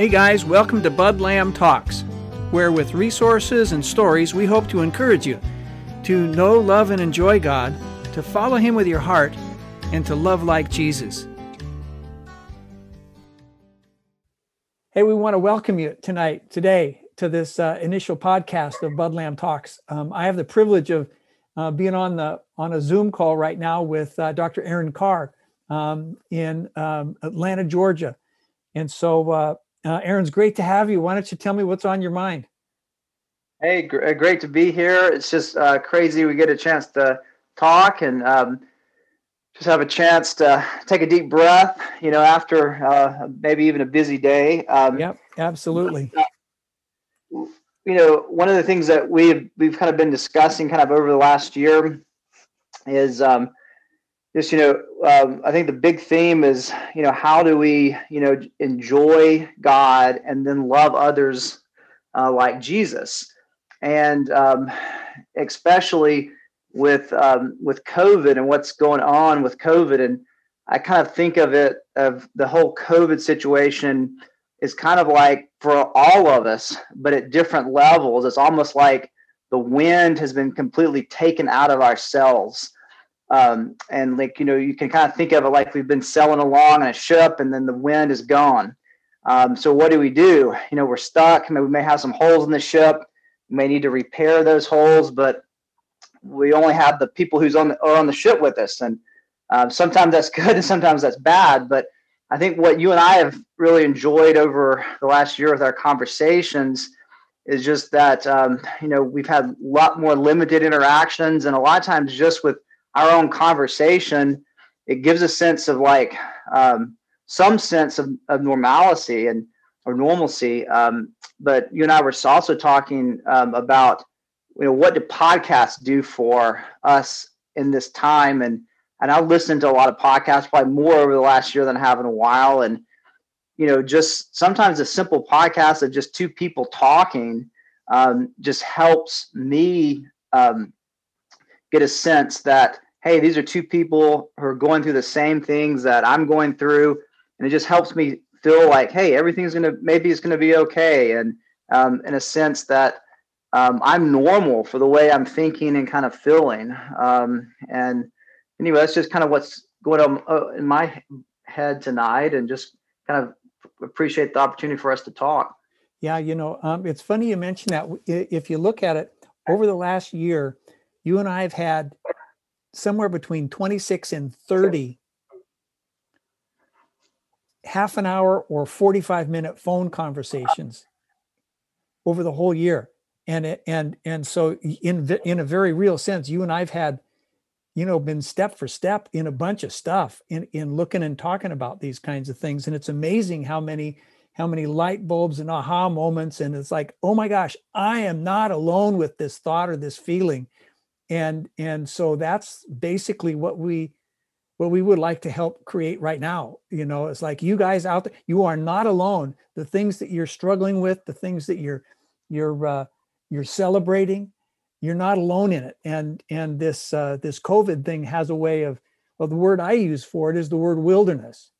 Hey guys, welcome to Bud Lamb Talks, where with resources and stories we hope to encourage you to know, love, and enjoy God, to follow Him with your heart, and to love like Jesus. Hey, we want to welcome you tonight, today, to this uh, initial podcast of Bud Lamb Talks. Um, I have the privilege of uh, being on the on a Zoom call right now with uh, Dr. Aaron Carr um, in um, Atlanta, Georgia, and so uh, uh, Aaron's great to have you. Why don't you tell me what's on your mind? Hey, gr- uh, great to be here. It's just uh, crazy we get a chance to talk and um, just have a chance to take a deep breath, you know, after uh, maybe even a busy day. Um, yep, absolutely. You know, one of the things that we've we've kind of been discussing kind of over the last year is um, just you know um, i think the big theme is you know how do we you know enjoy god and then love others uh, like jesus? And um, especially with um, with covid and what's going on with covid and i kind of think of it of the whole covid situation is kind of like for all of us but at different levels. It's almost like the wind has been completely taken out of ourselves um, and like you know you can kind of think of it like we've been sailing along on a ship and then the wind is gone. Um, so what do we do? You know we're stuck. Maybe we may have some holes in the ship. We may need to repair those holes but we only have the people who's on the, are on the ship with us. And um, sometimes that's good and sometimes that's bad but i think what you and i have really enjoyed over the last year with our conversations is just that um, you know we've had a lot more limited interactions and a lot of times just with our own conversation, it gives a sense of like um, some sense of, of normalcy and or normalcy. Um, but you and I were also talking um, about you know what do podcasts do for us in this time and and I listened to a lot of podcasts, probably more over the last year than I have in a while. And you know, just sometimes a simple podcast of just two people talking um, just helps me um, get a sense that hey these are two people who are going through the same things that i'm going through. And it just helps me feel like hey everything's gonna maybe it's gonna be okay. And um, in a sense that um, i'm normal for the way i'm thinking and kind of feeling. Um, and anyway that's just kind of what's going on uh, in my head tonight and just kind of appreciate the opportunity for us to talk. Yeah you know um, it's funny you mentioned that. If you look at it over the last year you and I have had somewhere between 26 and 30 half an hour or 45 minute phone conversations over the whole year. And and and so in in a very real sense you and I've had you know been step for step in a bunch of stuff in in looking and talking about these kinds of things. And it's amazing how many how many light bulbs and aha moments. And it's like oh my gosh I am not alone with this thought or this feeling and and so that's basically what we what we would like to help create right now you know it's like you guys out there you are not alone. The things that you're struggling with the things that you're you're uh, you're celebrating you're not alone in it. And and this uh, this covid thing has a way of well the word i use for it is the word wilderness.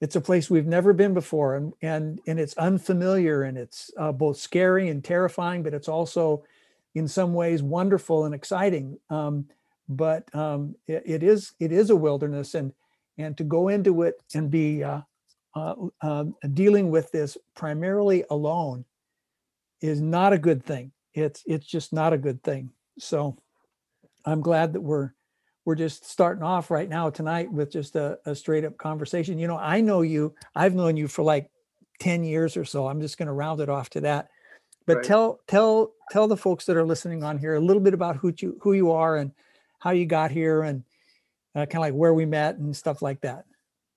It's a place we've never been before and and and it's unfamiliar and it's uh, both scary and terrifying but it's also in some ways wonderful and exciting. Um, but um, it, it is it is a wilderness, and and to go into it and be uh, uh, uh, dealing with this primarily alone is not a good thing. It's it's just not a good thing. So I'm glad that we're we're just starting off right now tonight with just a, a straight up conversation. You know, I know you. I've known you for like 10 years or so. I'm just going to round it off to that. But right. tell tell tell the folks that are listening on here a little bit about who you who you are and how you got here and uh, kind of like where we met and stuff like that.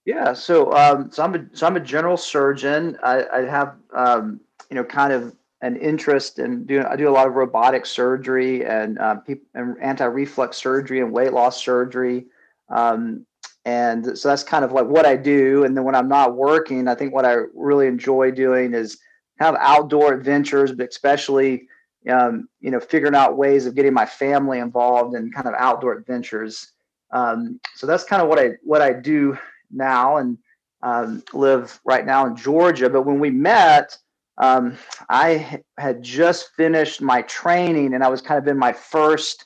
Yeah, so um, so I'm a so I'm a general surgeon. I, I have um, you know kind of an interest in doing. I do a lot of robotic surgery and um, and anti reflux surgery and weight loss surgery. Um, and so that's kind of like what I do. And then when I'm not working, I think what I really enjoy doing is of outdoor adventures, but especially um, you know figuring out ways of getting my family involved in kind of outdoor adventures. Um, so that's kind of what I what I do now, and um, live right now in Georgia. But when we met, um, I had just finished my training and I was kind of in my first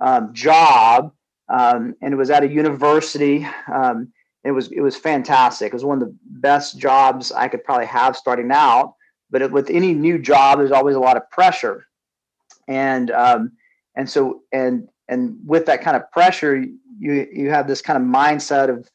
um, job, um, and it was at a university. It was it was fantastic. It was one of the best jobs I could probably have starting out. But with any new job, there's always a lot of pressure, and um, and so and and with that kind of pressure, you you have this kind of mindset of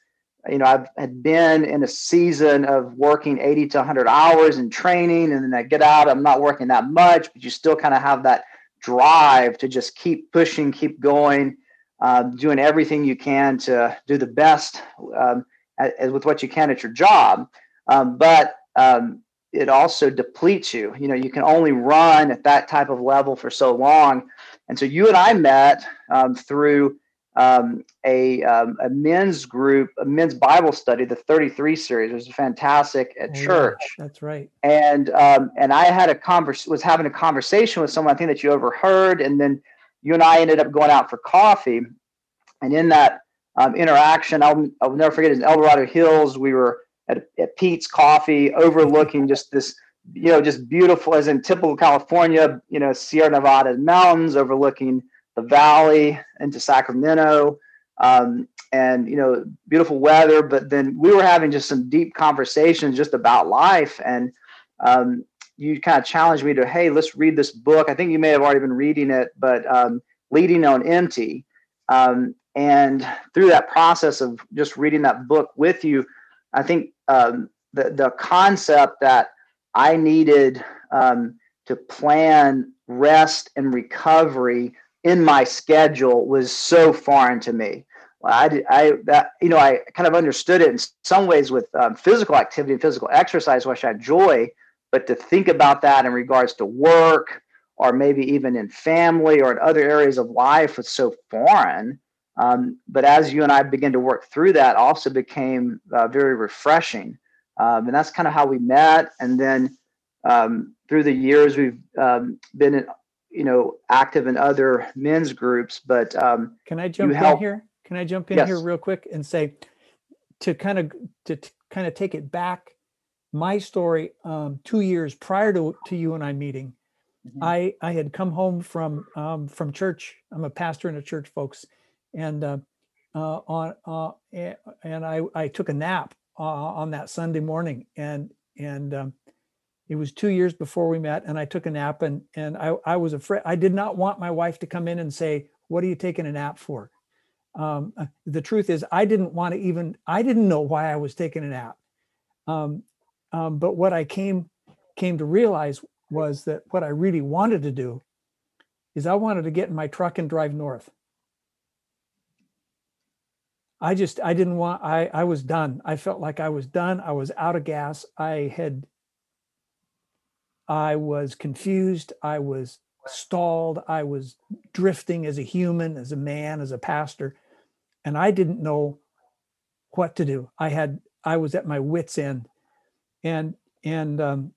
you know, I've had been in a season of working 80 to 100 hours in training, and then I get out, I'm not working that much, but you still kind of have that drive to just keep pushing, keep going, um, doing everything you can to do the best um, as, with what you can at your job. Um, but um, it also depletes you. You know, you can only run at that type of level for so long. And so you and I met um, through um, a, um, a men's group, a men's Bible study, the 33 series. It was fantastic at oh, church. That's right. And um, and I had a converse was having a conversation with someone I think that you overheard, and then you and I ended up going out for coffee. And in that um, interaction, I'll, I'll never forget. In El Dorado Hills, we were at, at Peet's Coffee, overlooking just this you know just beautiful as in typical california you know sierra nevada mountains overlooking the valley into Sacramento, um, and you know, beautiful weather. But then we were having just some deep conversations just about life, and um, you kind of challenged me to, hey, let's read this book. I think you may have already been reading it, but um, Leading on Empty. Um, and through that process of just reading that book with you, I think um, the the concept that I needed um, to plan rest and recovery in my schedule was so foreign to me. I, I that you know I kind of understood it in some ways with um, physical activity and physical exercise, which I enjoy, but to think about that in regards to work or maybe even in family or in other areas of life was so foreign. Um, but as you and I began to work through that, also became uh, very refreshing, um, and that's kind of how we met. And then um, through the years, we've um, been you know active in other men's groups but um can i jump in help... here can i jump in yes. here real quick and say to kind of to, to kind of take it back my story um two years prior to to you and i meeting mm-hmm. i i had come home from um from church i'm a pastor in a church folks and uh, uh on uh and i i took a nap uh, on that sunday morning and and um it was two years before we met and i took a nap and and i, I was afraid i did not want my wife to come in and say what are you taking a nap for? Um, uh, the truth is i didn't want to even i didn't know why i was taking a nap. Um, um, but what i came came to realize was that what i really wanted to do is i wanted to get in my truck and drive north i just i didn't want i i was done i felt like i was done i was out of gas i had I was confused. I was stalled. I was drifting as a human, as a man, as a pastor. And I didn't know what to do. I had, I was at my wits' end. And, and, um,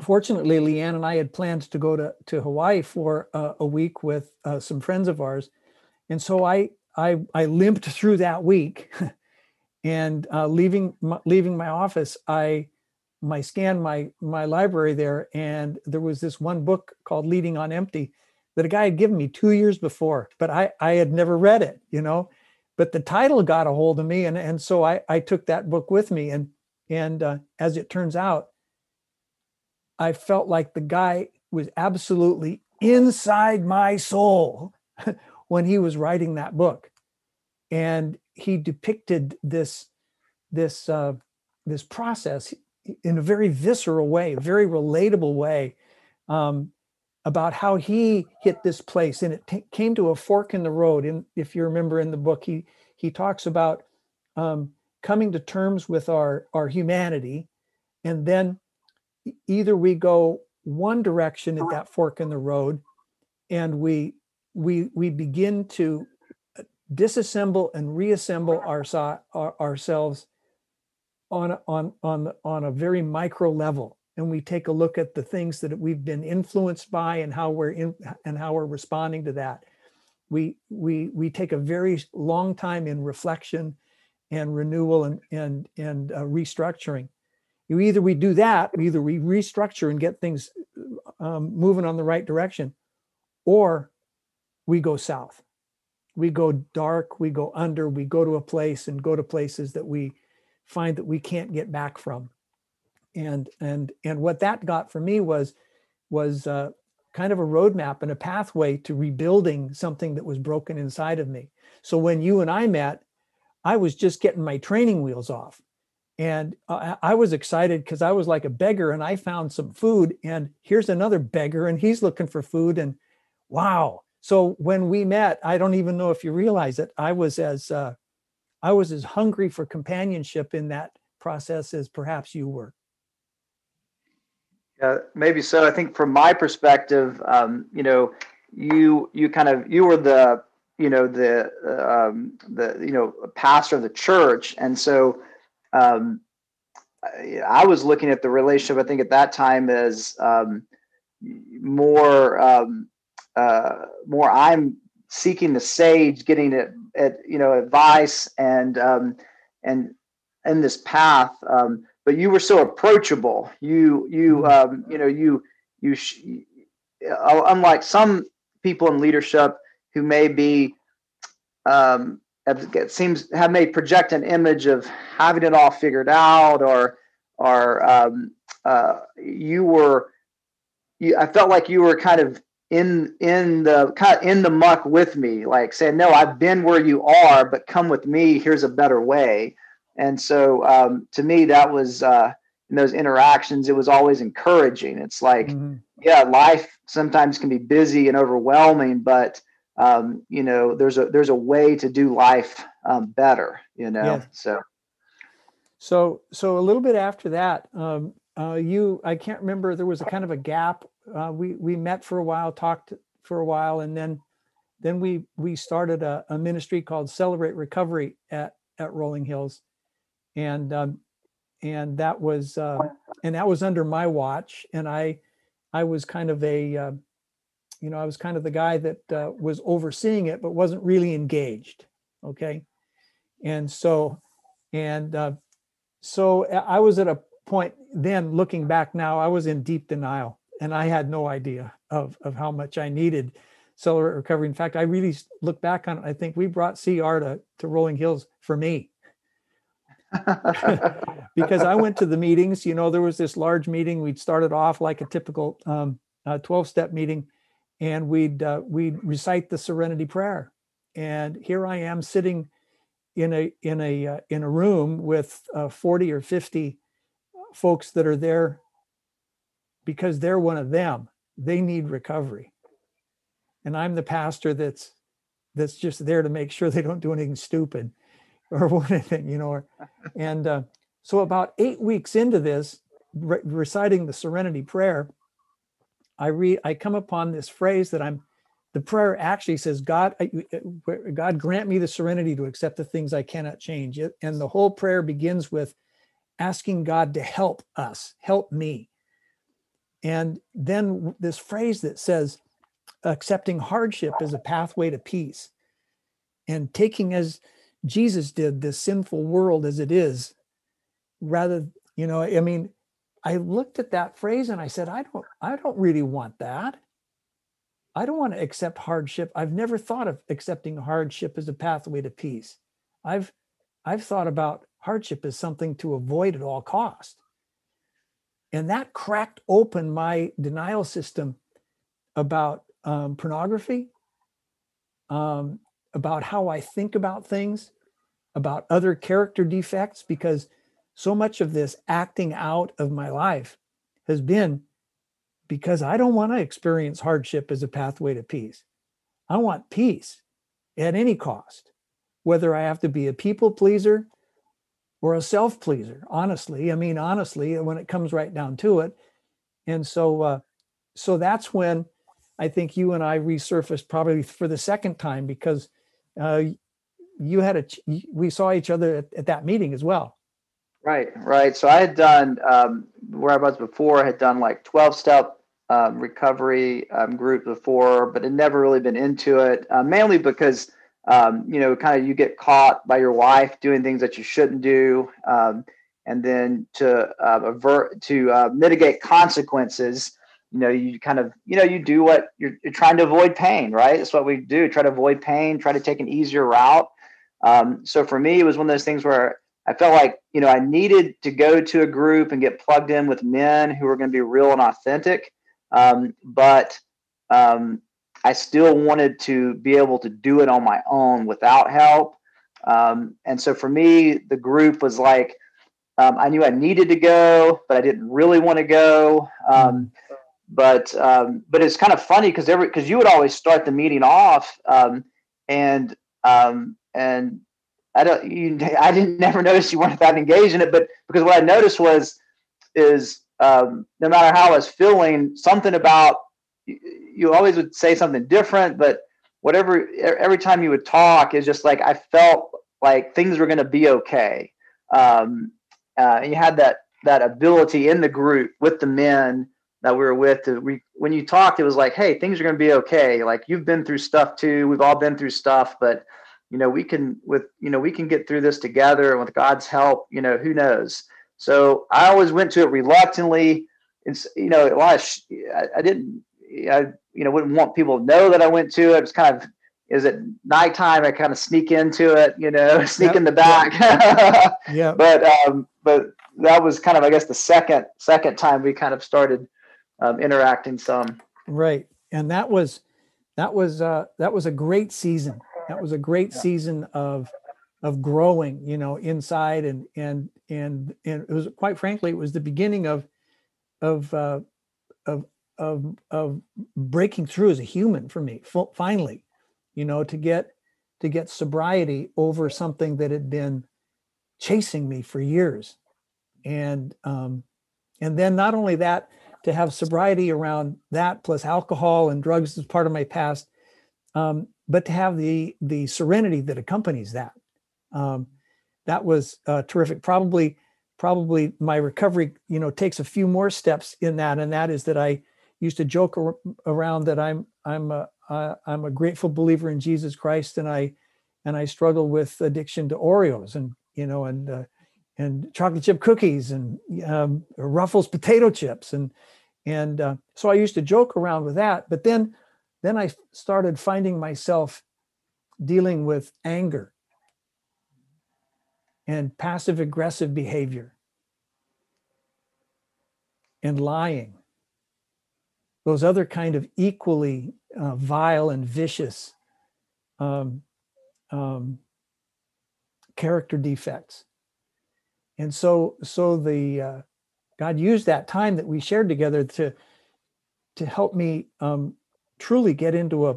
fortunately, Leanne and I had planned to go to, to Hawaii for uh, a week with uh, some friends of ours. And so I, I, I limped through that week. And uh, leaving, my, leaving my office, I, my scan my my library there and there was this one book called leading on empty that a guy had given me two years before but i i had never read it you know? But the title got a hold of me and and so i i took that book with me and and uh, as it turns out i felt like the guy was absolutely inside my soul when he was writing that book. And he depicted this this uh, this process in a very visceral way, very relatable way, um, about how he hit this place, and it t- came to a fork in the road. And if you remember in the book, he he talks about um, coming to terms with our our humanity, and then either we go one direction at that fork in the road, and we we we begin to uh, disassemble and reassemble our, our ourselves on on on on a very micro level and we take a look at the things that we've been influenced by and how we're in and how we're responding to that we we we take a very long time in reflection and renewal and and and uh, restructuring. You either we do that, either we restructure and get things um, moving on the right direction, or we go south. We go dark, we go under, we go to a place and go to places that we find that we can't get back from. And and and what that got for me was was uh, kind of a roadmap and a pathway to rebuilding something that was broken inside of me. So when you and I met, I was just getting my training wheels off. And I was excited because I was like a beggar and I found some food. And here's another beggar and he's looking for food. And wow. So when we met, I don't even know if you realize it, I was as uh, I was as hungry for companionship in that process as perhaps you were. Yeah, maybe so. I think from my perspective, um, you know, you you kind of you were the you know the um, the you know pastor of the church, and so um, I was looking at the relationship. I think at that time as um, more um, uh, more. I'm seeking the sage, getting it at you know advice and um, and in this path. Um, but you were so approachable. You you mm-hmm. um, you know you you sh- uh, unlike some people in leadership who may be um, it seems have may project an image of having it all figured out or or um, uh, you were you, I felt like you were kind of in in the kind of in the muck with me like saying no I've been where you are but come with me here's a better way and so um, to me that was uh, in those interactions it was always encouraging it's like mm-hmm. yeah life sometimes can be busy and overwhelming but um, you know there's a there's a way to do life um, better you know yeah. so so so a little bit after that um, uh, you i can't remember there was a kind of a gap uh, we we met for a while talked for a while and then then we we started a, a ministry called celebrate recovery at at rolling hills and um, and that was uh, and that was under my watch and i i was kind of a uh, you know, I was kind of the guy that uh, was overseeing it, but wasn't really engaged. Okay. And so, and uh, so I was at a point then looking back now, I was in deep denial and I had no idea of, of how much I needed celebrate recovery. In fact, I really look back on it. I think we brought CR to, to Rolling Hills for me. because I went to the meetings, you know, there was this large meeting. We'd started off like a typical um, 12 step meeting and we'd uh, we'd recite the Serenity Prayer. And here I am sitting in a in a uh, in a room with uh, 40 or 50 folks that are there because they're one of them. They need recovery, and I'm the pastor that's that's just there to make sure they don't do anything stupid or what anything, you know. Or, and uh, so about eight weeks into this, re- reciting the Serenity Prayer I read, I come upon this phrase that I'm, the prayer actually says, God, God grant me the serenity to accept the things I cannot change. And the whole prayer begins with asking God to help us, help me. And then this phrase that says, accepting hardship as a pathway to peace and taking as Jesus did this sinful world as it is, rather, you know, I mean, I looked at that phrase and I said, I don't, I don't really want that. I don't want to accept hardship. I've never thought of accepting hardship as a pathway to peace. I've, I've thought about hardship as something to avoid at all cost. And that cracked open my denial system about um, pornography, um, about how I think about things, about other character defects, because so much of this acting out of my life has been because I don't want to experience hardship as a pathway to peace. I want peace at any cost, whether I have to be a people pleaser or a self pleaser. Honestly, I mean, honestly, when it comes right down to it. And so, uh, so that's when I think you and I resurfaced probably for the second time because uh, you had a, we saw each other at, at that meeting as well. Right, right. So I had done um, where I was before. I had done like twelve step um, recovery um, group before, but had never really been into it, uh, mainly because um, you know, kind of you get caught by your wife doing things that you shouldn't do, um, and then to uh, avert to uh, mitigate consequences. You know, you kind of you know you do what you're, you're, trying to avoid pain, right? That's what we do. Try to avoid pain. Try to take an easier route. Um, so for me, it was one of those things where I felt like you know I needed to go to a group and get plugged in with men who were going to be real and authentic, um, but um, I still wanted to be able to do it on my own without help. Um, and so for me, the group was like, um, I knew I needed to go, but I didn't really want to go. Um, but um, but it's kind of funny because every because you would always start the meeting off, um, and um, and I don't you I didn't never notice you weren't that engaged in it, but because what I noticed was is no matter how I was feeling, something about you always would say something different, but whatever every time you would talk is just like I felt like things were going to be okay. Um, uh, and you had that that ability in the group with the men that we were with to re, when you talked, it was like, hey, things are going to be okay. Like you've been through stuff too. We've all been through stuff, but you know we can with you know we can get through this together and with God's help. You know who knows. So I always went to it reluctantly. It's you know a lot of sh- I, I didn't I you know wouldn't want people to know that I went to it. It was kind of is it nighttime? I kind of sneak into it, you know, sneak yep. in the back. yeah. But um, but that was kind of I guess the second second time we kind of started um, interacting some. Right, and that was that was uh, that was a great season. That was a great yeah. season of of growing, you know, inside and and and and it was quite frankly, it was the beginning of of uh, of of of breaking through as a human for me finally you know to get to get sobriety over something that had been chasing me for years. And um and then not only that to have sobriety around that plus alcohol and drugs as part of my past um but to have the the serenity that accompanies that um that was uh, terrific. Probably probably my recovery you know takes a few more steps in that and that is that i used to joke ar- around that I'm I'm a am a grateful believer in Jesus Christ, and I and I struggle with addiction to Oreos and you know and uh, and chocolate chip cookies and um, Ruffles potato chips and and uh, so I used to joke around with that. But then then I started finding myself dealing with anger and passive aggressive behavior and lying those other kind of equally uh, vile and vicious um, um, character defects. And so, so the uh, God used that time that we shared together to to help me um, truly get into a,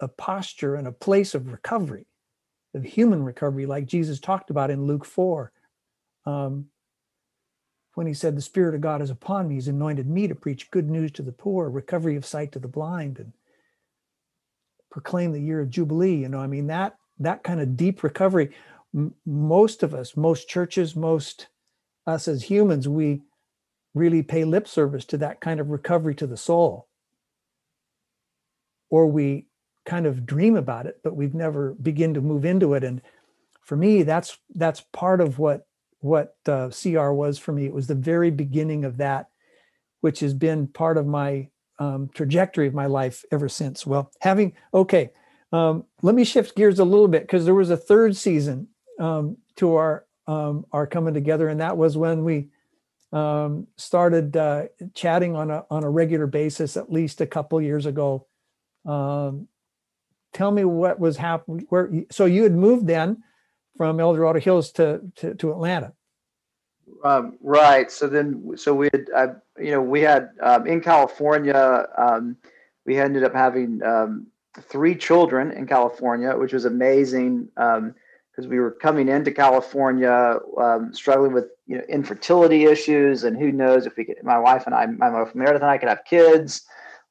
a posture and a place of recovery, of human recovery, like Jesus talked about in Luke four. Um, when he said, The Spirit of God is upon me, he's anointed me to preach good news to the poor, recovery of sight to the blind, and proclaim the year of Jubilee. You know, I mean, that that kind of deep recovery, m- most of us, most churches, most us as humans, we really pay lip service to that kind of recovery to the soul. Or we kind of dream about it, but we've never begin to move into it. And for me, that's that's part of what what uh, CR was for me. It was the very beginning of that, which has been part of my um, trajectory of my life ever since. Well, having, okay, um, let me shift gears a little bit because there was a third season um, to our um, our coming together, and that was when we um, started uh, chatting on a on a regular basis, at least a couple years ago. Um, tell me what was happening. Where so you had moved then from El Dorado Hills to to, to Atlanta. Um, right. So then, so we had, uh, you know, we had um, in California, um, we ended up having um, three children in California, which was amazing because um, we were coming into California um, struggling with you know infertility issues, and who knows if we could. My wife and I, my wife Meredith and I, could have kids.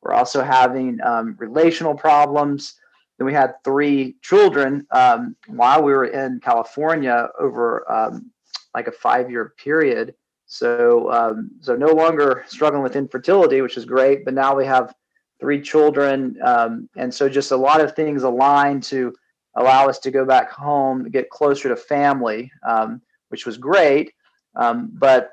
We're also having relational problems. Then we had three children um, while we were in California over um, like a five-year period. So, um, so no longer struggling with infertility, which is great. But now we have three children, um, and so just a lot of things aligned to allow us to go back home, get closer to family, um, which was great. Um, but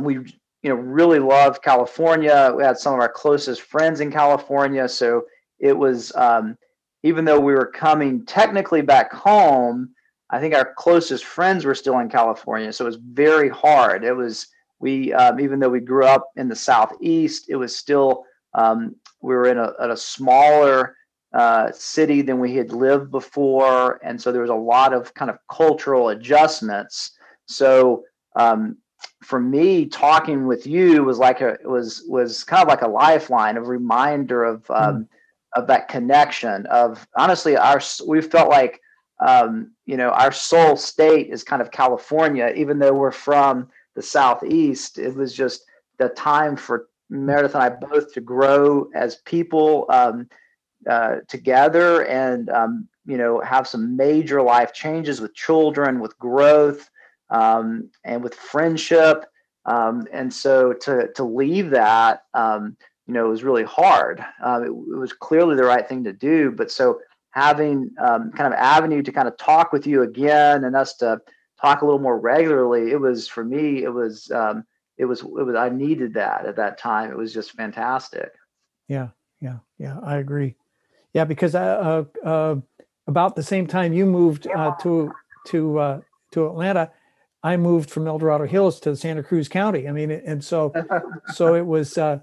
we, you know, really loved California. We had some of our closest friends in California, so it was um, even though we were coming technically back home. I think our closest friends were still in California, so it was very hard. It was we, um, even though we grew up in the southeast, it was still um, we were in a, a smaller uh, city than we had lived before, and so there was a lot of kind of cultural adjustments. So um, for me, talking with you was like a was was kind of like a lifeline, a reminder of um, mm. Of that connection. Of honestly, our we felt like um, you know our soul state is kind of California, even though we're from the southeast. It was just the time for Meredith and I both to grow as people um, uh, together and um, you know have some major life changes with children, with growth, um, and with friendship. Um, and so to to leave that, um, you know, was really hard. Uh, it, it, was clearly the right thing to do, but so having um, kind of avenue to kind of talk with you again and us to talk a little more regularly, it was for me. It was it was it was I needed that at that time. It was just fantastic. Yeah, yeah, yeah. I agree. Yeah, because uh, uh, uh about the same time you moved uh, to to uh, to Atlanta, I moved from El Dorado Hills to Santa Cruz County. I mean, and so so it was uh,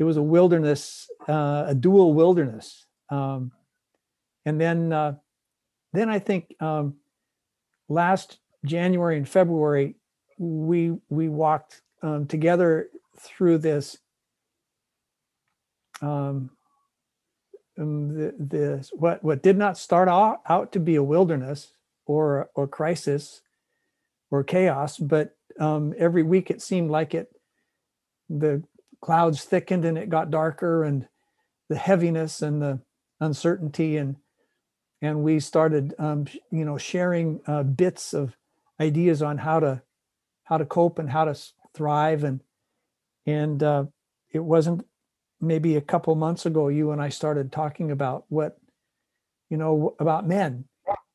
it was a wilderness, a dual wilderness. Um, and then then I think um, last January and February we we walked um, together through this um, um, the what what did not start out, out to be a wilderness or or crisis or chaos, but um, every week it seemed like it the clouds thickened and it got darker and the heaviness and the uncertainty and and we started um, you know sharing uh, bits of ideas on how to how to cope and how to thrive and and uh, it wasn't maybe a couple months ago you and I started talking about what you know about men.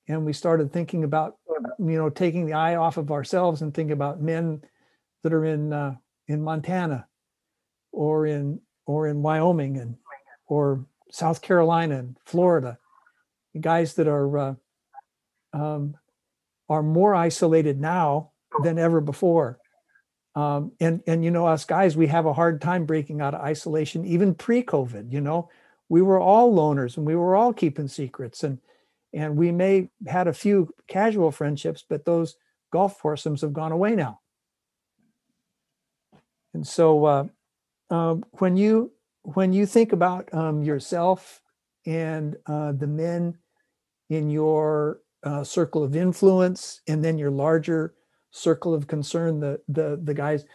And we started thinking about you know taking the eye off of ourselves and think about men that are in uh, in Montana or in or in Wyoming and or South Carolina and Florida. Guys that are uh, um, are more isolated now than ever before. Um, and and you know us guys we have a hard time breaking out of isolation even pre-covid you know? We were all loners and we were all keeping secrets and and we may had a few casual friendships but those golf foursomes have gone away now. And so uh, uh, when you when you think about um, yourself and uh, the men in your uh, circle of influence and then your larger circle of concern, the the the guys.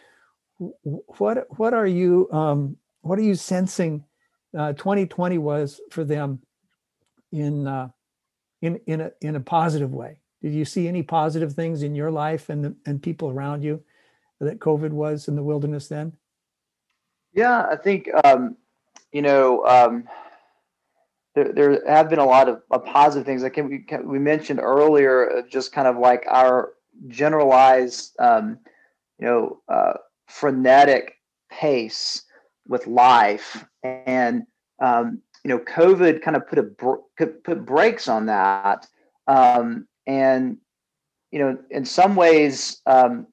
What what are you um, what are you sensing? Uh, 2020 was for them in uh, in in a in a positive way. Did you see any positive things in your life and the, and people around you that COVID was in the wilderness then? Yeah, I think um, you know um, there, there have been a lot of, positive things. Like we, we mentioned earlier, just kind of like our generalized, um, you know, uh, frenetic pace with life, and um, you know, COVID kind of put a put brakes on that, um, and you know, in some ways, um,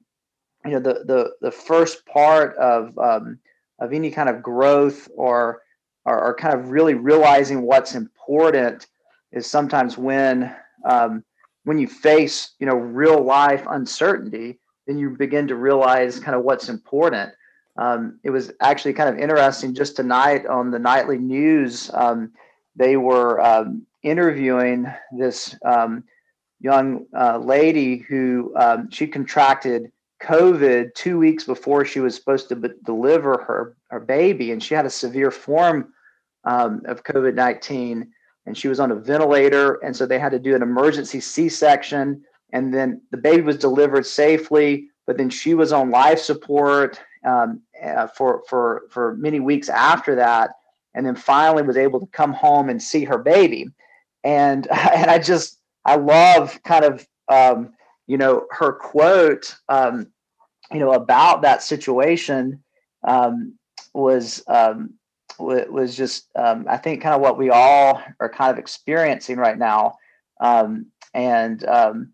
you know, the the the first part of um, of any kind of growth or, or or kind of really realizing what's important is sometimes when um, when you face you know real life uncertainty then you begin to realize kind of what's important. Um, it was actually kind of interesting just tonight on the nightly news um, they were um, interviewing this um, young uh, lady who um, she contracted covid two weeks before she was supposed to deliver her, her baby and she had a severe form um, of covid-19 and she was on a ventilator. And so they had to do an emergency C section. And then the baby was delivered safely, but then she was on life support um, uh, for, for, for many weeks after that. And then finally was able to come home and see her baby. and and I just I love kind of um, you know her quote um, you know about that situation um, was um, was just um, I think kind of what we all are kind of experiencing right now, um, and um,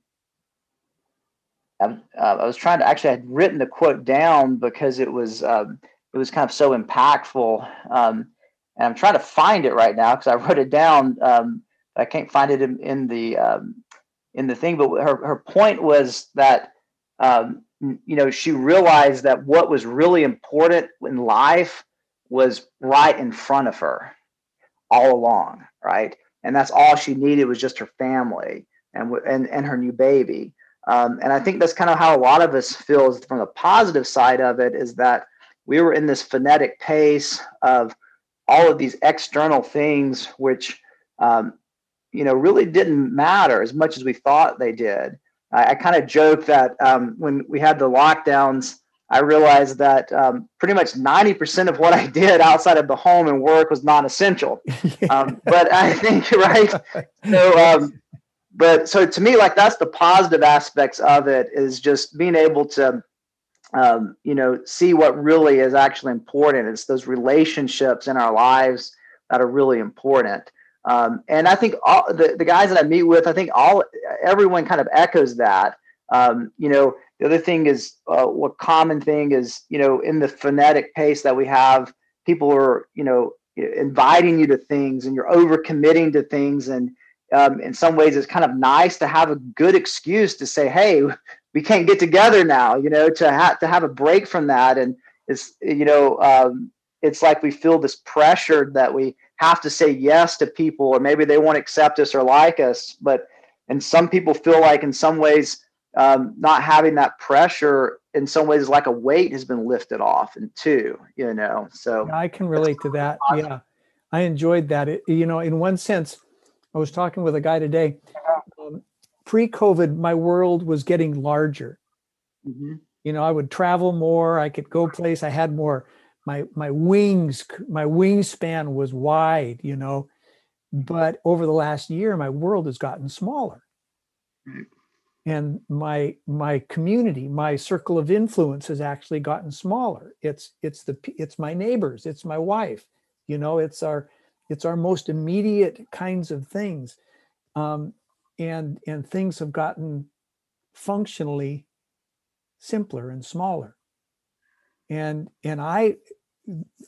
I, uh, I, was trying to actually I had written the quote down because it was um, it was kind of so impactful, um, and I'm trying to find it right now because I wrote it down. Um, I can't find it in, in the in the thing, but her her point was that you know she realized that what was really important in life was right in front of her all along, right? And that's all she needed was just her family and and and her new baby. Um, and I think that's kind of how a lot of us feels from the positive side of it is that we were in this frenetic pace of all of these external things, which um, you know really didn't matter as much as we thought they did. I, I kind of joke that um, when we had the lockdowns, I realized that um, pretty much 90% of what I did outside of the home and work was non essential. Um, but I think, right? So, um, but so to me, like that's the positive aspects of it is just being able to, um, you know, see what really is actually important. It's those relationships in our lives that are really important. Um, and I think all the, the guys that I meet with, I think all everyone kind of echoes that. Um, you know, the other thing is uh, what common thing is, you know, in the frenetic pace that we have, people are, you know, inviting you to things and you're over committing to things. And um, in some ways, it's kind of nice to have a good excuse to say, hey, we can't get together now, you know, to have to have a break from that. And it's, you know, um, it's like we feel this pressure that we have to say yes to people, or maybe they won't accept us or like us. But and some people feel like in some ways um, not having that pressure in some ways like a weight has been lifted off and too you know so i can relate to that yeah i enjoyed that it, you know in one sense i was talking with a guy today um, pre-covid my world was getting larger mm-hmm. you know i would travel more i could go place i had more my my wings my wingspan was wide you know but over the last year my world has gotten smaller. Right. And my my community my circle of influence has actually gotten smaller. It's it's the it's my neighbors it's my wife you know it's our it's our most immediate kinds of things. Um, and and things have gotten functionally simpler and smaller and and i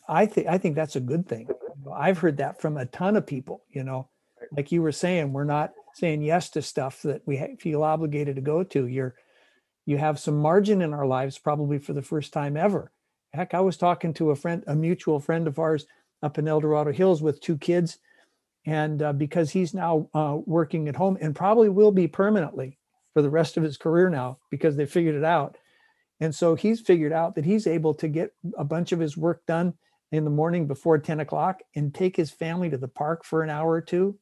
i think i think that's a good thing i've heard that from a ton of people you know like you were saying we're not saying yes to stuff that we feel obligated to go to. You're you have some margin in our lives probably for the first time ever. Heck, I was talking to a friend, a mutual friend of ours up in El Dorado Hills with two kids, and uh, because he's now uh, working at home and probably will be permanently for the rest of his career now because they figured it out. And so he's figured out that he's able to get a bunch of his work done in the morning before 10 o'clock and take his family to the park for an hour or two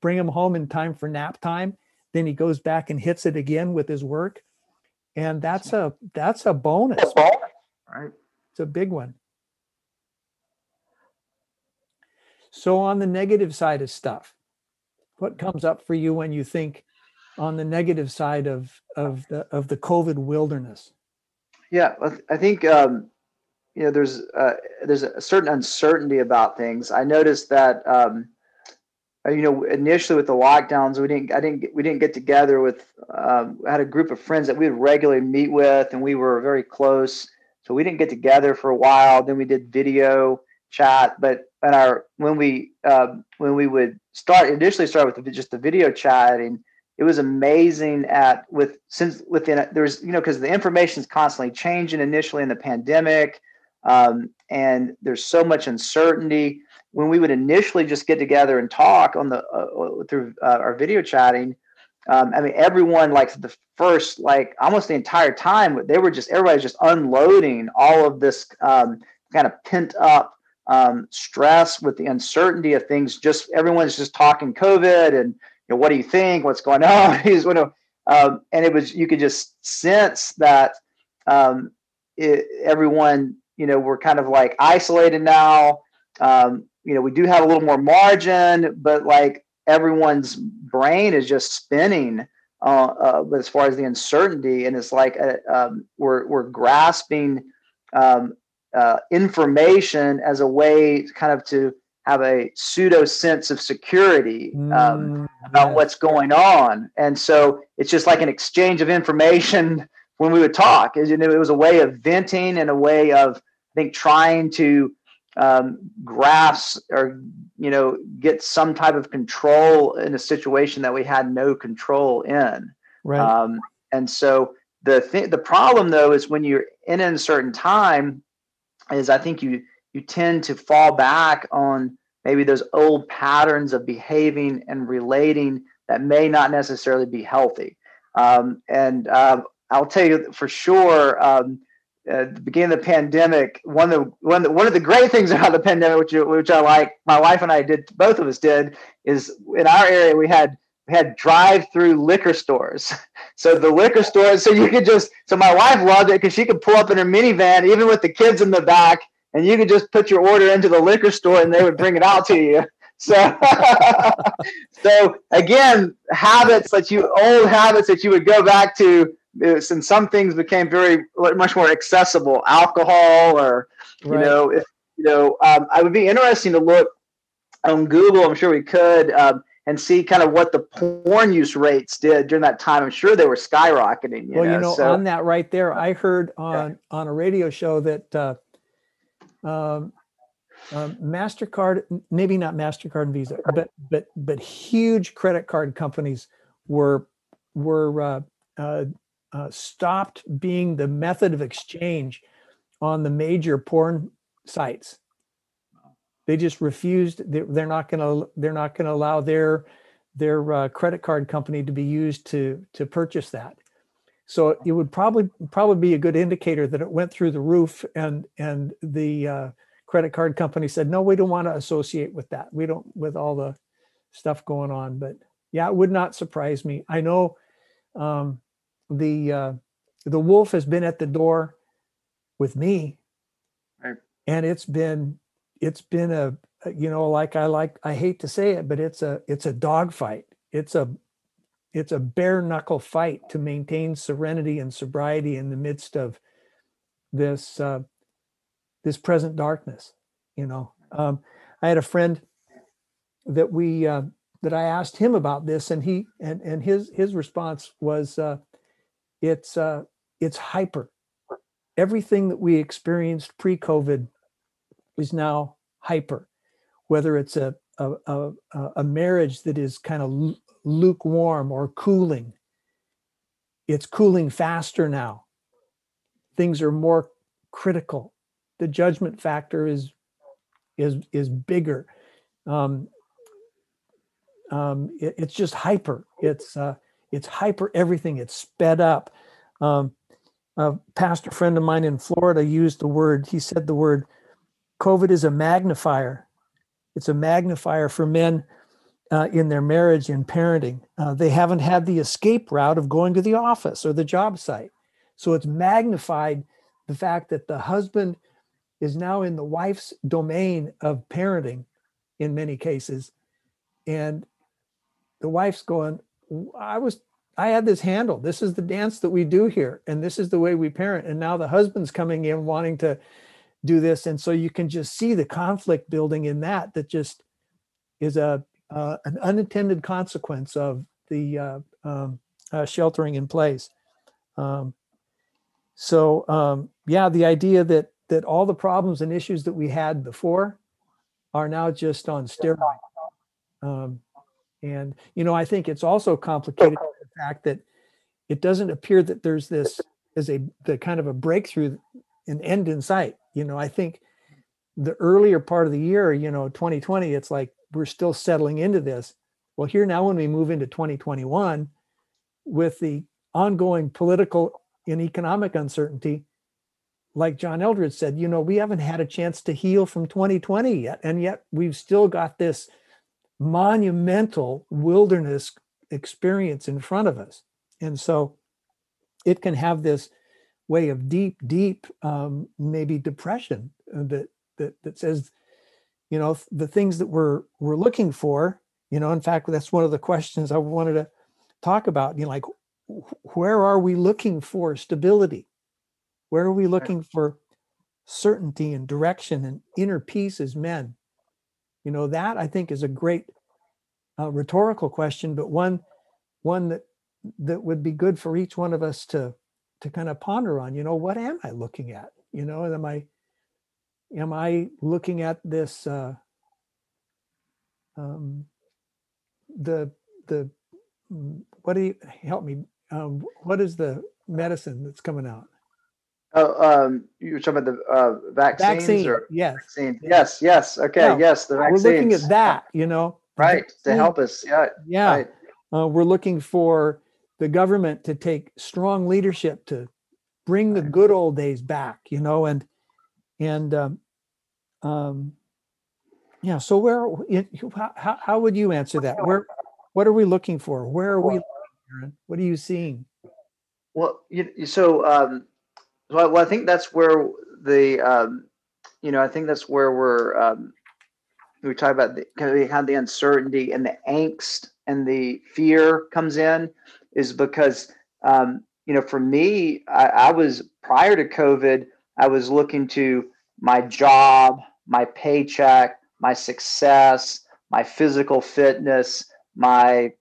bring them home in time for nap time. Then he goes back and hits it again with his work. And that's a that's a bonus. Right. It's a big one. So on the negative side of stuff, what comes up for you when you think on the negative side of of the of the COVID wilderness? Yeah, I think um, you know there's uh, there's a certain uncertainty about things. I noticed that um, uh, you know, initially with the lockdowns, we didn't, I didn't, we didn't get together with, um, I had a group of friends that we would regularly meet with and we were very close. So we didn't get together for a while. Then we did video chat, but and our, when we, uh, when we would start, initially start with the, just the video chatting, it was amazing at with, since within, there's, you know, cause the information is constantly changing initially in the pandemic. Um, and there's so much uncertainty when we would initially just get together and talk on the uh, through uh, our video chatting um, i mean everyone like the first like almost the entire time they were just everybody's just unloading all of this um, kind of pent up um, stress with the uncertainty of things just everyone's just talking covid and know, what do you think? What's going on? He's you know um, and it was you could just sense that um, it, everyone you know we're kind of like isolated now. Um, you know, we do have a little more margin, but like everyone's brain is just spinning uh, uh, as far as the uncertainty, and it's like uh, um, we're we're grasping um, uh, information as a way, kind of to have a pseudo sense of security um, mm, about what's going on, and so it's just like an exchange of information when we would talk. It, it was a way of venting and a way of I think trying to um, grasp or you know get some type of control in a situation that we had no control in. Right. Um, and so the th- the problem though is when you're in a certain time is i think you you tend to fall back on maybe those old patterns of behaving and relating that may not necessarily be healthy um, and uh, i'll tell you for sure um, uh, the beginning of the pandemic, one of the one of the, one of the great things about the pandemic, which which I like, my wife and I did, both of us did, is in our area we had we had drive-through liquor stores. So the liquor stores, so you could just, so my wife loved it because she could pull up in her minivan, even with the kids in the back, and you could just put your order into the liquor store and they would bring it out to you. So, so again, habits that you old habits that you would go back to and some things became very much more accessible alcohol or you right. know if you know um, i would be interesting to look on google i'm sure we could um, and see kind of what the porn use rates did during that time i'm sure they were skyrocketing you well know? you know so, on that right there i heard on yeah. on a radio show that uh, um, um, mastercard maybe not mastercard and visa but but but huge credit card companies were were uh, uh, uh, stopped being the method of exchange on the major porn sites. They just refused. They're not going to. They're not going to allow their their uh, credit card company to be used to to purchase that. So it would probably probably be a good indicator that it went through the roof, and and the uh, credit card company said, no, we don't want to associate with that. We don't with all the stuff going on. But yeah, it would not surprise me. I know um, the uh, the wolf has been at the door with me, right. and it's been it's been a you know like I like I hate to say it, but it's a it's a dog fight. It's a it's a bare knuckle fight to maintain serenity and sobriety in the midst of this uh, this present darkness. You know, um, I had a friend that we uh, that I asked him about this, and he and and his his response was, uh, it's uh, it's hyper. Everything that we experienced pre-COVID is now hyper. Whether it's a a, a, a marriage that is kind of lukewarm or cooling, it's cooling faster now. Things are more critical. The judgment factor is is is bigger. Um, um, it, it's just hyper. It's uh, it's hyper everything. It's sped up. Um, a pastor friend of mine in Florida used the word. He said the word COVID is a magnifier. It's a magnifier for men uh, in their marriage and parenting. Uh, they haven't had the escape route of going to the office or the job site. So it's magnified the fact that the husband is now in the wife's domain of parenting in many cases. And the wife's going, I was I had this handle. This is the dance that we do here, and this is the way we parent. And now the husband's coming in wanting to do this, and so you can just see the conflict building in that. That just is a uh, an unintended consequence of the uh, um, uh, sheltering in place. Um, so um, yeah, the idea that that all the problems and issues that we had before are now just on steroids. Um, and, you know, I think it's also complicated the fact that it doesn't appear that there's this as a the kind of a breakthrough an end in sight. You know, I think the earlier part of the year, you know, 2020, it's like we're still settling into this. Well, here now when we move into 2021 with the ongoing political and economic uncertainty, like John Eldredge said, you know, we haven't had a chance to heal from 2020 yet. And yet we've still got this monumental wilderness experience in front of us. And so it can have this way of deep, deep, um, maybe depression uh, that, that, that says, you know, the things that we're, we're looking for You know, in fact, that's one of the questions I wanted to talk about. You know, like where are we looking for stability? Where are we looking for certainty and direction and inner peace as men? You know, that I think is a great uh, rhetorical question, but one one that that would be good for each one of us to to kind of ponder on. You know, what am I looking at? You know, am I am I looking at this uh, um, the the mm, what do you help me? Um, what is the medicine that's coming out? Oh, um, you were talking about the uh, vaccines Vaccine, or yes. vaccine? Yes, yes. Okay, Yeah, yes. The vaccines. We're looking at that, you know. right to help us. Yeah, Yeah. right. Uh, we're looking for the government to take strong leadership to bring the good old days back, you know, and and um, um, yeah. So where how, how how would you answer that? Where what are we looking for? Where are we? What are you seeing? Well, you, so um, so I, well, I think that's where the um, you know, I think that's where we're um, we talk about the kind of the, the uncertainty and the angst and the fear comes in is because um, you know, for me, I, I was prior to COVID, I was looking to my job, my paycheck, my success, my physical fitness, my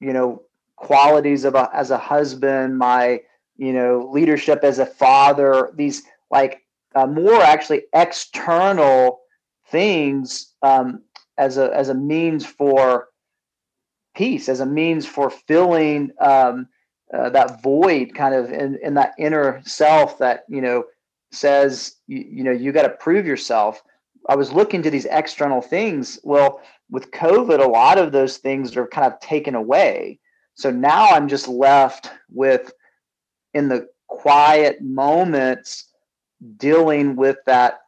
you know qualities of a, as a husband, my you know leadership as a father. These like uh, more actually external things um, as a as a means for peace, as a means for filling um, uh, that void, kind of in, in that inner self that you know says you, you know you got to prove yourself. I was looking to these external things. Well, with COVID, a lot of those things are kind of taken away. So now I'm just left with in the quiet moments dealing with that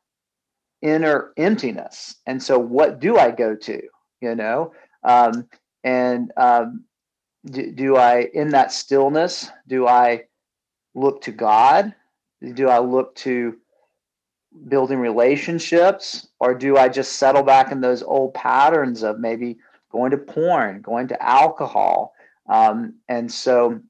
inner emptiness. And so what do I go to? You know? Um, and um, do, do I in that stillness, do I look to God? Do I look to building relationships or do I just settle back in those old patterns of maybe going to porn, going to alcohol? Um, and so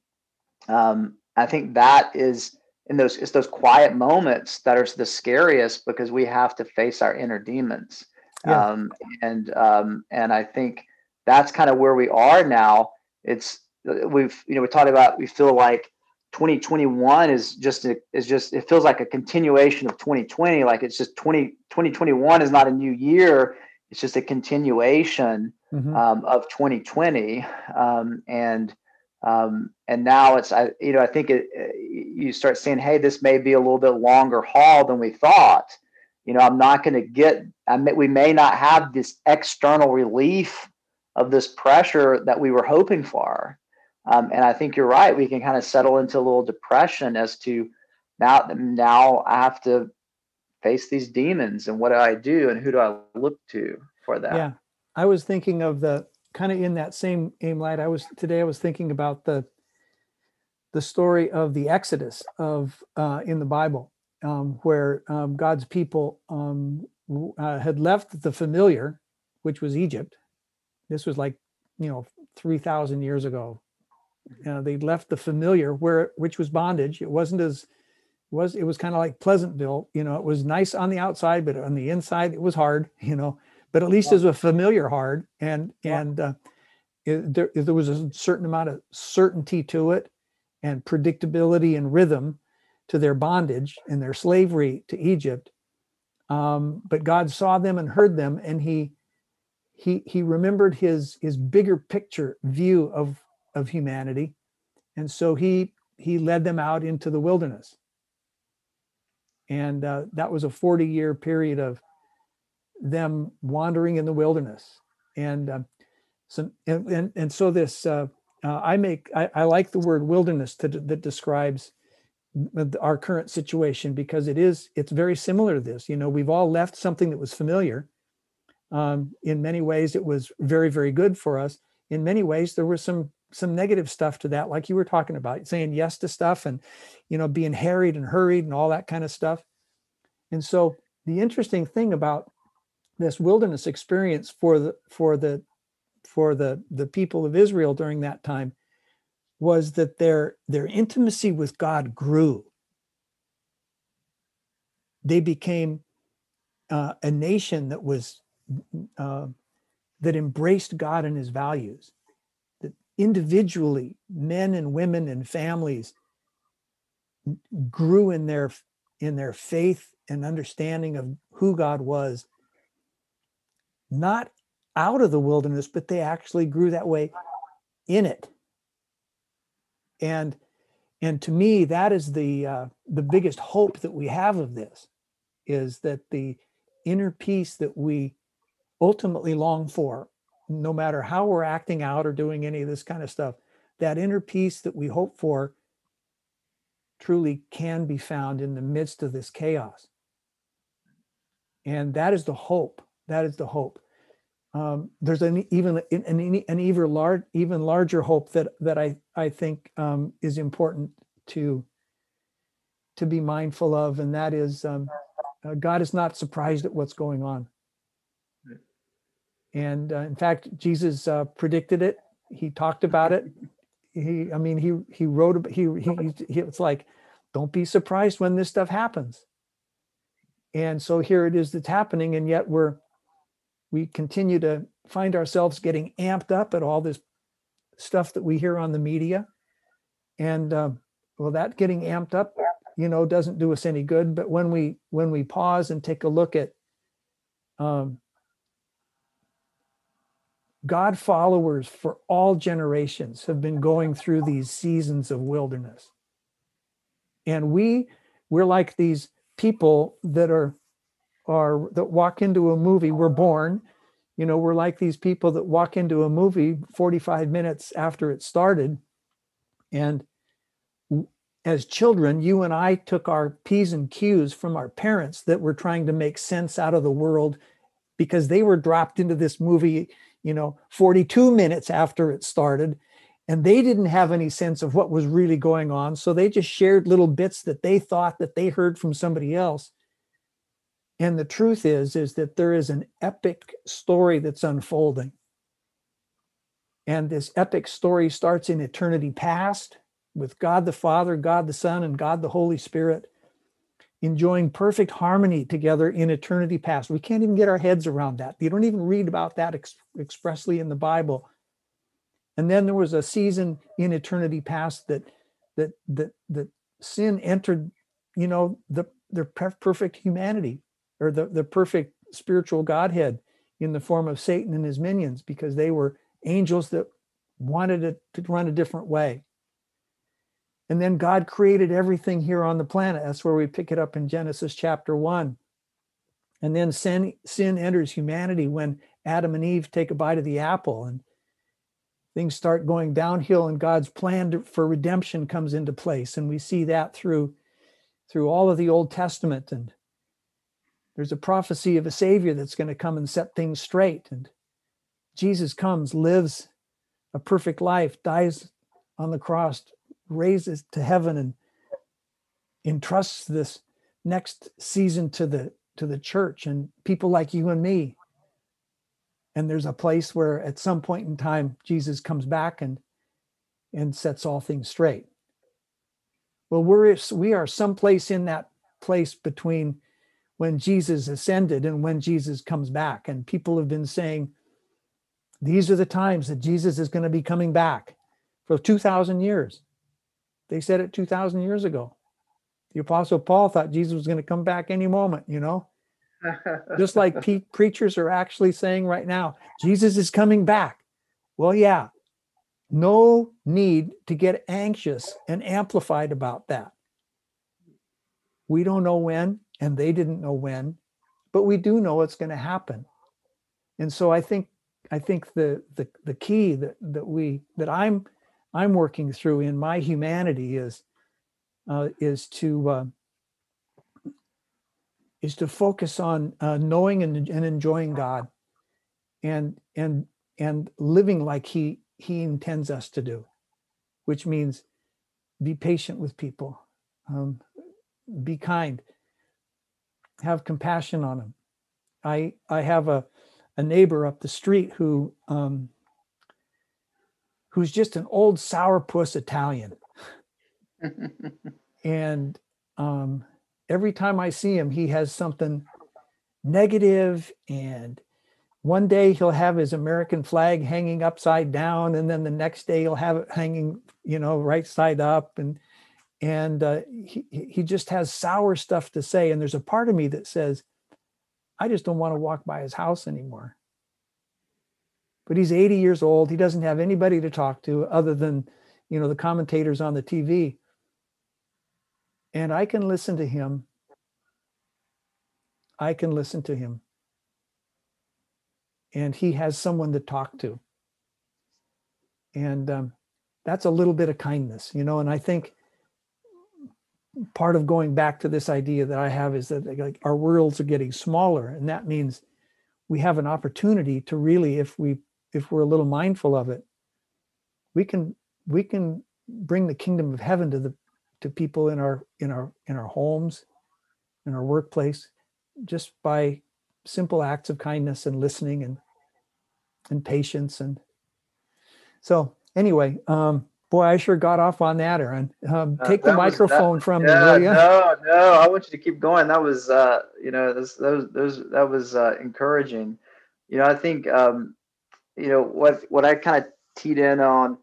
um, I think that is in those it's those quiet moments that are the scariest because we have to face our inner demons. Yeah. Um, and um, and I think that's kind of where we are now. It's we've you know we talked about we feel like 2021 is just a, is just it feels like a continuation of 2020 like it's just 20 2021 is not a new year. It's just a continuation Mhm. um, of 2020 um, and um, and now it's I you know I think it uh, you start saying hey this may be a little bit longer haul than we thought. You know I'm not going to get I may, we may not have this external relief of this pressure that we were hoping for um, and I think you're right we can kind of settle into a little depression as to now now I have to face these demons and what do I do and who do I look to for that Yeah, I was thinking of the kind of in that same aim light. I was today. I was thinking about the the story of the Exodus of uh, in the Bible, um, where um, God's people um, uh, had left the familiar, which was Egypt. This was like you know three thousand years ago. Uh, they left the familiar, where which was bondage. It wasn't as was it was kind of like Pleasantville. You know, it was nice on the outside, but on the inside it was hard. You know, but at least Yeah. was a familiar hard and Yeah. and uh, it, there, there was a certain amount of certainty to it and predictability and rhythm to their bondage and their slavery to Egypt. Um, but God saw them and heard them, and he he he remembered his his bigger picture view of of humanity, and so he he led them out into the wilderness. And uh, that was a 40 year period of them wandering in the wilderness. And um, so, and, and, and so this, uh, uh, I make, I, I like the word wilderness to, that describes our current situation because it is, it's very similar to this. You know, we've all left something that was familiar. Um, in many ways, it was very, very good for us. In many ways, there were some some negative stuff to that, like you were talking about, saying yes to stuff and you know being harried and hurried and all that kind of stuff. And so the interesting thing about this wilderness experience for the for the for the the people of Israel during that time was that their their intimacy with God grew. They became uh, a nation that was uh, that embraced God and His values. Individually, men and women and families grew in their in their faith and understanding of who God was, not out of the wilderness, but they actually grew that way in it. And and to me, that is the uh, the biggest hope that we have of this, is that the inner peace that we ultimately long for, no matter how we're acting out or doing any of this kind of stuff, that inner peace that we hope for truly can be found in the midst of this chaos. And that is the hope. That is the hope. Um, there's an even an, an even large even larger hope that that I I think um, is important to to be mindful of, and that is um, uh, God is not surprised at what's going on. And uh, in fact, Jesus uh, predicted it. He talked about it. He i mean he he wrote he he, he it's like don't be surprised when this stuff happens. And so here it is that's happening and yet we're we continue to find ourselves getting amped up at all this stuff that we hear on the media. And uh, well that getting amped up you know doesn't do us any good. But when we when we pause and take a look at um, God followers for all generations have been going through these seasons of wilderness. And we we're like these people that are are that walk into a movie we're born you know we're like these people that walk into a movie 45 minutes after it started and as children you and I took our p's and q's from our parents that were trying to make sense out of the world because they were dropped into this movie you know 42 minutes after it started and they didn't have any sense of what was really going on so they just shared little bits that they thought that they heard from somebody else. And the truth is is that there is an epic story that's unfolding. And this epic story starts in eternity past with god the father god the son and god the holy spirit enjoying perfect harmony together in eternity past. We can't even get our heads around that. You don't even read about that ex- expressly in the Bible. And then there was a season in eternity past that that that that sin entered, you know, the the perfect humanity or the the perfect spiritual godhead in the form of Satan and his minions because they were angels that wanted it to run a different way. And then God created everything here on the planet. That's where we pick it up in Genesis chapter 1. And then sin, sin enters humanity when Adam and Eve take a bite of the apple and things start going downhill and God's plan for redemption comes into place. And we see that through, through all of the Old Testament. And there's a prophecy of a Savior that's going to come and set things straight. And Jesus comes, lives a perfect life, dies on the cross raises to heaven and entrusts this next season to the to the church and people like you and me. And there's a place where at some point in time jesus comes back and and sets all things straight. Well we're we are someplace in that place between when jesus ascended and when jesus comes back. And people have been saying these are the times that jesus is going to be coming back for 2000 years they said it 2,000 years ago. The Apostle Paul thought Jesus was going to come back any moment, you know? Just like pe- preachers are actually saying right now, Jesus is coming back. Well, yeah, no need to get anxious and amplified about that. We don't know when, and they didn't know when, but we do know it's going to happen. And so I think I think the the the key that that we that I'm I'm working through in my humanity is uh, is to uh, is to focus on uh, knowing and, and enjoying God, and and and living like He He intends us to do, which means be patient with people, um, be kind, have compassion on them. I I have a a neighbor up the street who um, who's just an old sourpuss Italian. and um, every time I see him, he has something negative and one day he'll have his American flag hanging upside down, and then the next day he'll have it hanging, you know, right side up, and and uh, he he just has sour stuff to say. And there's a part of me that says, I just don't want to walk by his house anymore. But he's 80 years old. He doesn't have anybody to talk to other than, you know, the commentators on the TV. And I can listen to him. I can listen to him and he has someone to talk to. And um, that's a little bit of kindness, you know. And I think part of going back to this idea that I have is that like our worlds are getting smaller, and that means we have an opportunity to really, if we if we're a little mindful of it, we can we can bring the kingdom of heaven to the to people in our in our in our homes, in our workplace, just by simple acts of kindness and listening and and patience and so anyway um boy i sure got off on that aaron. Um, uh, take uh, the microphone was, that, from yeah, me no no i want you to keep going. That was uh you know those those, those that was uh encouraging. You know i think um you know what what i kind of teed in on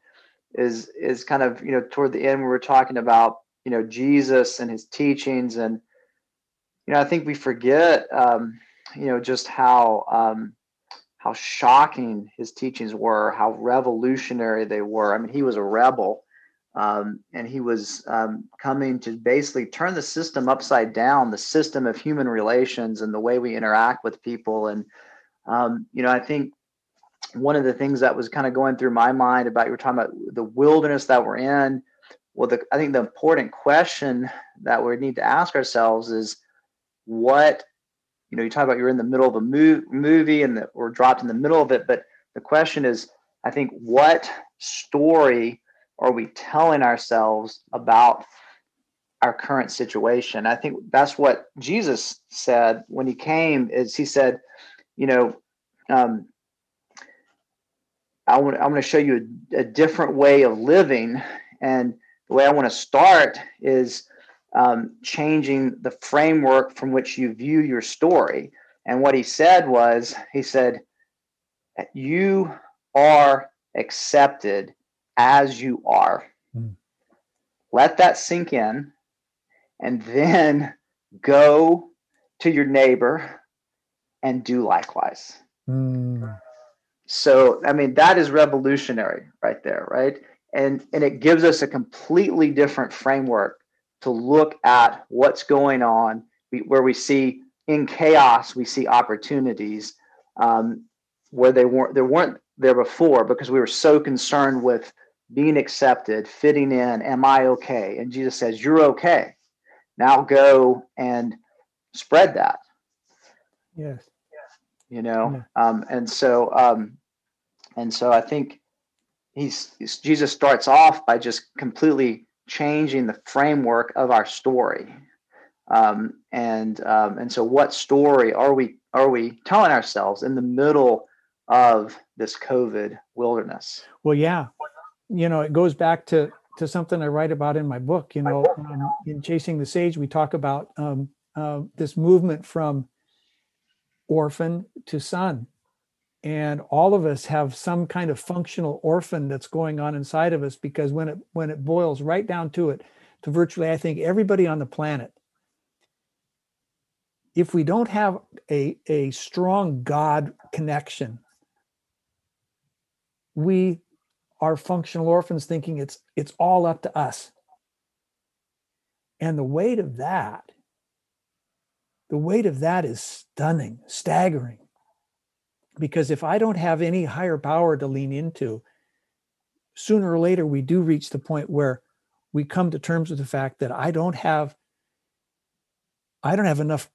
is is kind of you know toward the end we were talking about you know jesus and his teachings and you know i think we forget um you know just how um, how shocking his teachings were, how revolutionary they were. I mean, he was a rebel, um, and he was um, coming to basically turn the system upside down, the system of human relations and the way we interact with people. And um, you know, I think one of the things that was kind of going through my mind about you were talking about the wilderness that we're in. Well, the, I think the important question that we need to ask ourselves is what you know, you talk about you're in the middle of a movie and we're dropped in the middle of it. But the question is, I think, what story are we telling ourselves about our current situation? I think that's what Jesus said when he came. Is he said, you know, um, I want, I'm going to show you a, a different way of living, and the way I want to start is um, changing the framework from which you view your story. And what he said was, he said, You are accepted as you are. Mm. Let that sink in, and then go to your neighbor and do likewise. Mm. So, I mean, that is revolutionary right there, right? And and it gives us a completely different framework to look at what's going on where we see in chaos we see opportunities um, where they weren't there weren't there before because we were so concerned with being accepted fitting in am i okay? And jesus says you're okay. Now go and spread that. Yes you know yeah. um, and so um, and so i think he's jesus starts off by just completely changing the framework of our story. Um, and um, and so, what story are we are we telling ourselves in the middle of this COVID wilderness? Well, yeah, you know, it goes back to to something I write about in my book. You know, in Chasing the Sage, we talk about um, uh, this movement from orphan to son. And all of us have some kind of functional orphan that's going on inside of us because when it when it boils right down to it to virtually i think everybody on the planet if we don't have a, a strong god connection we are functional orphans thinking it's it's all up to us. And the weight of that the weight of that is stunning staggering because if I don't have any higher power to lean into, sooner or later we do reach the point where we come to terms with the fact that I don't have I don't have enough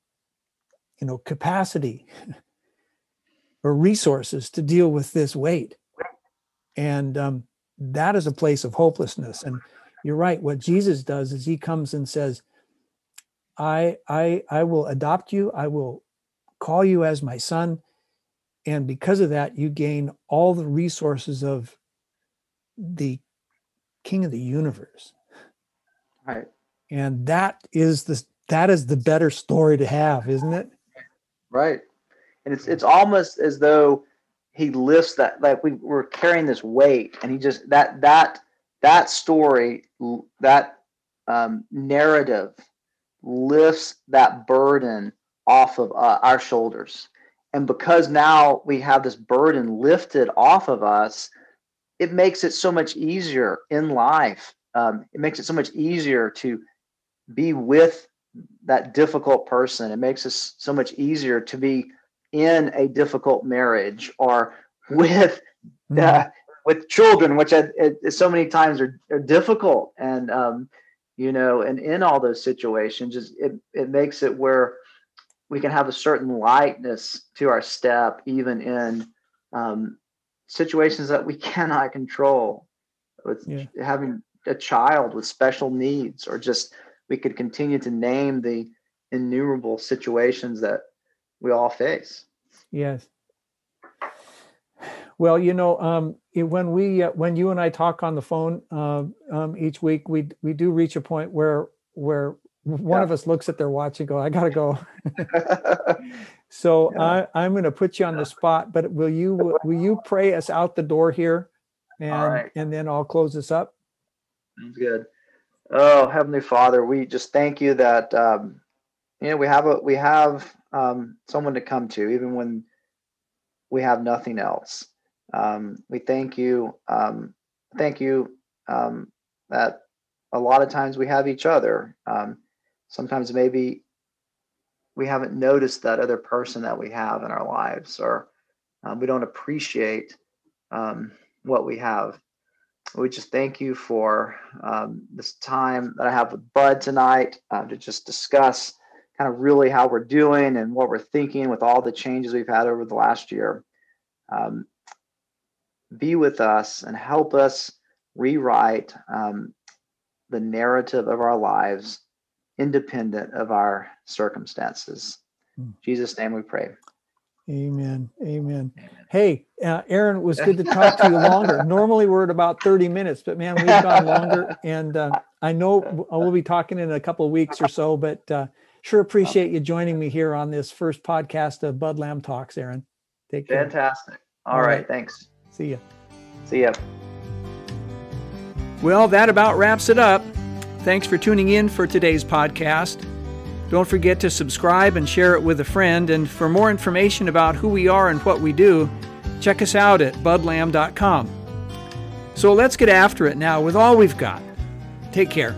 you know capacity or resources to deal with this weight. And um, that is a place of hopelessness. And you're right. What Jesus does is he comes and says, I I I will adopt you. I will call you as my son and because of that you gain all the resources of the king of the universe. Right. And that is the that is the better story to have, isn't it? Right. And it's it's almost as though he lifts that like we were carrying this weight and he just that that that story that um, narrative lifts that burden off of uh, our shoulders. And because now we have this burden lifted off of us it makes it so much easier in life um, it makes it so much easier to be with that difficult person. It makes it so much easier to be in a difficult marriage or with uh, mm-hmm. with children, which I, it, so many times are, are difficult, and um, you know, and in all those situations, just it it makes it where we can have a certain lightness to our step, even in um, situations that we cannot control. With yeah. having a child with special needs, or just we could continue to name the innumerable situations that we all face. Yes. Well, you know, um, when we uh, when you and I talk on the phone uh, um, each week, we we do reach a point where where one yeah. of us looks at their watch and go, "I gotta go." so yeah. I, I'm going to put you on the spot, but will you will you pray us out the door here, and right. and then I'll close this up. Sounds good. Oh, Heavenly Father, we just thank you that um, you know we have a we have um, someone to come to, even when we have nothing else. Um, we thank you. Um, thank you um, that a lot of times we have each other. Um, sometimes maybe we haven't noticed that other person that we have in our lives, or um, we don't appreciate um, what we have. We just thank you for this time that I have with Bud tonight uh, to just discuss kind of really how we're doing and what we're thinking with all the changes we've had over the last year. Um, be with us and help us rewrite um, the narrative of our lives independent of our circumstances. In Jesus' name we pray. Amen. Amen. Hey, uh, Aaron, it was good to talk to you longer. Normally we're at about 30 minutes, but man, we've gone longer. And uh, I know we'll be talking in a couple of weeks or so, but uh, sure appreciate you joining me here on this first podcast of Bud Lamb Talks, Aaron. Take care. Fantastic. All, All right. right. Thanks. See ya. See ya. Well, that about wraps it up. Thanks for tuning in for today's podcast. Don't forget to subscribe and share it with a friend. And for more information about who we are and what we do, check us out at budlamb.com. So let's get after it now with all we've got. Take care.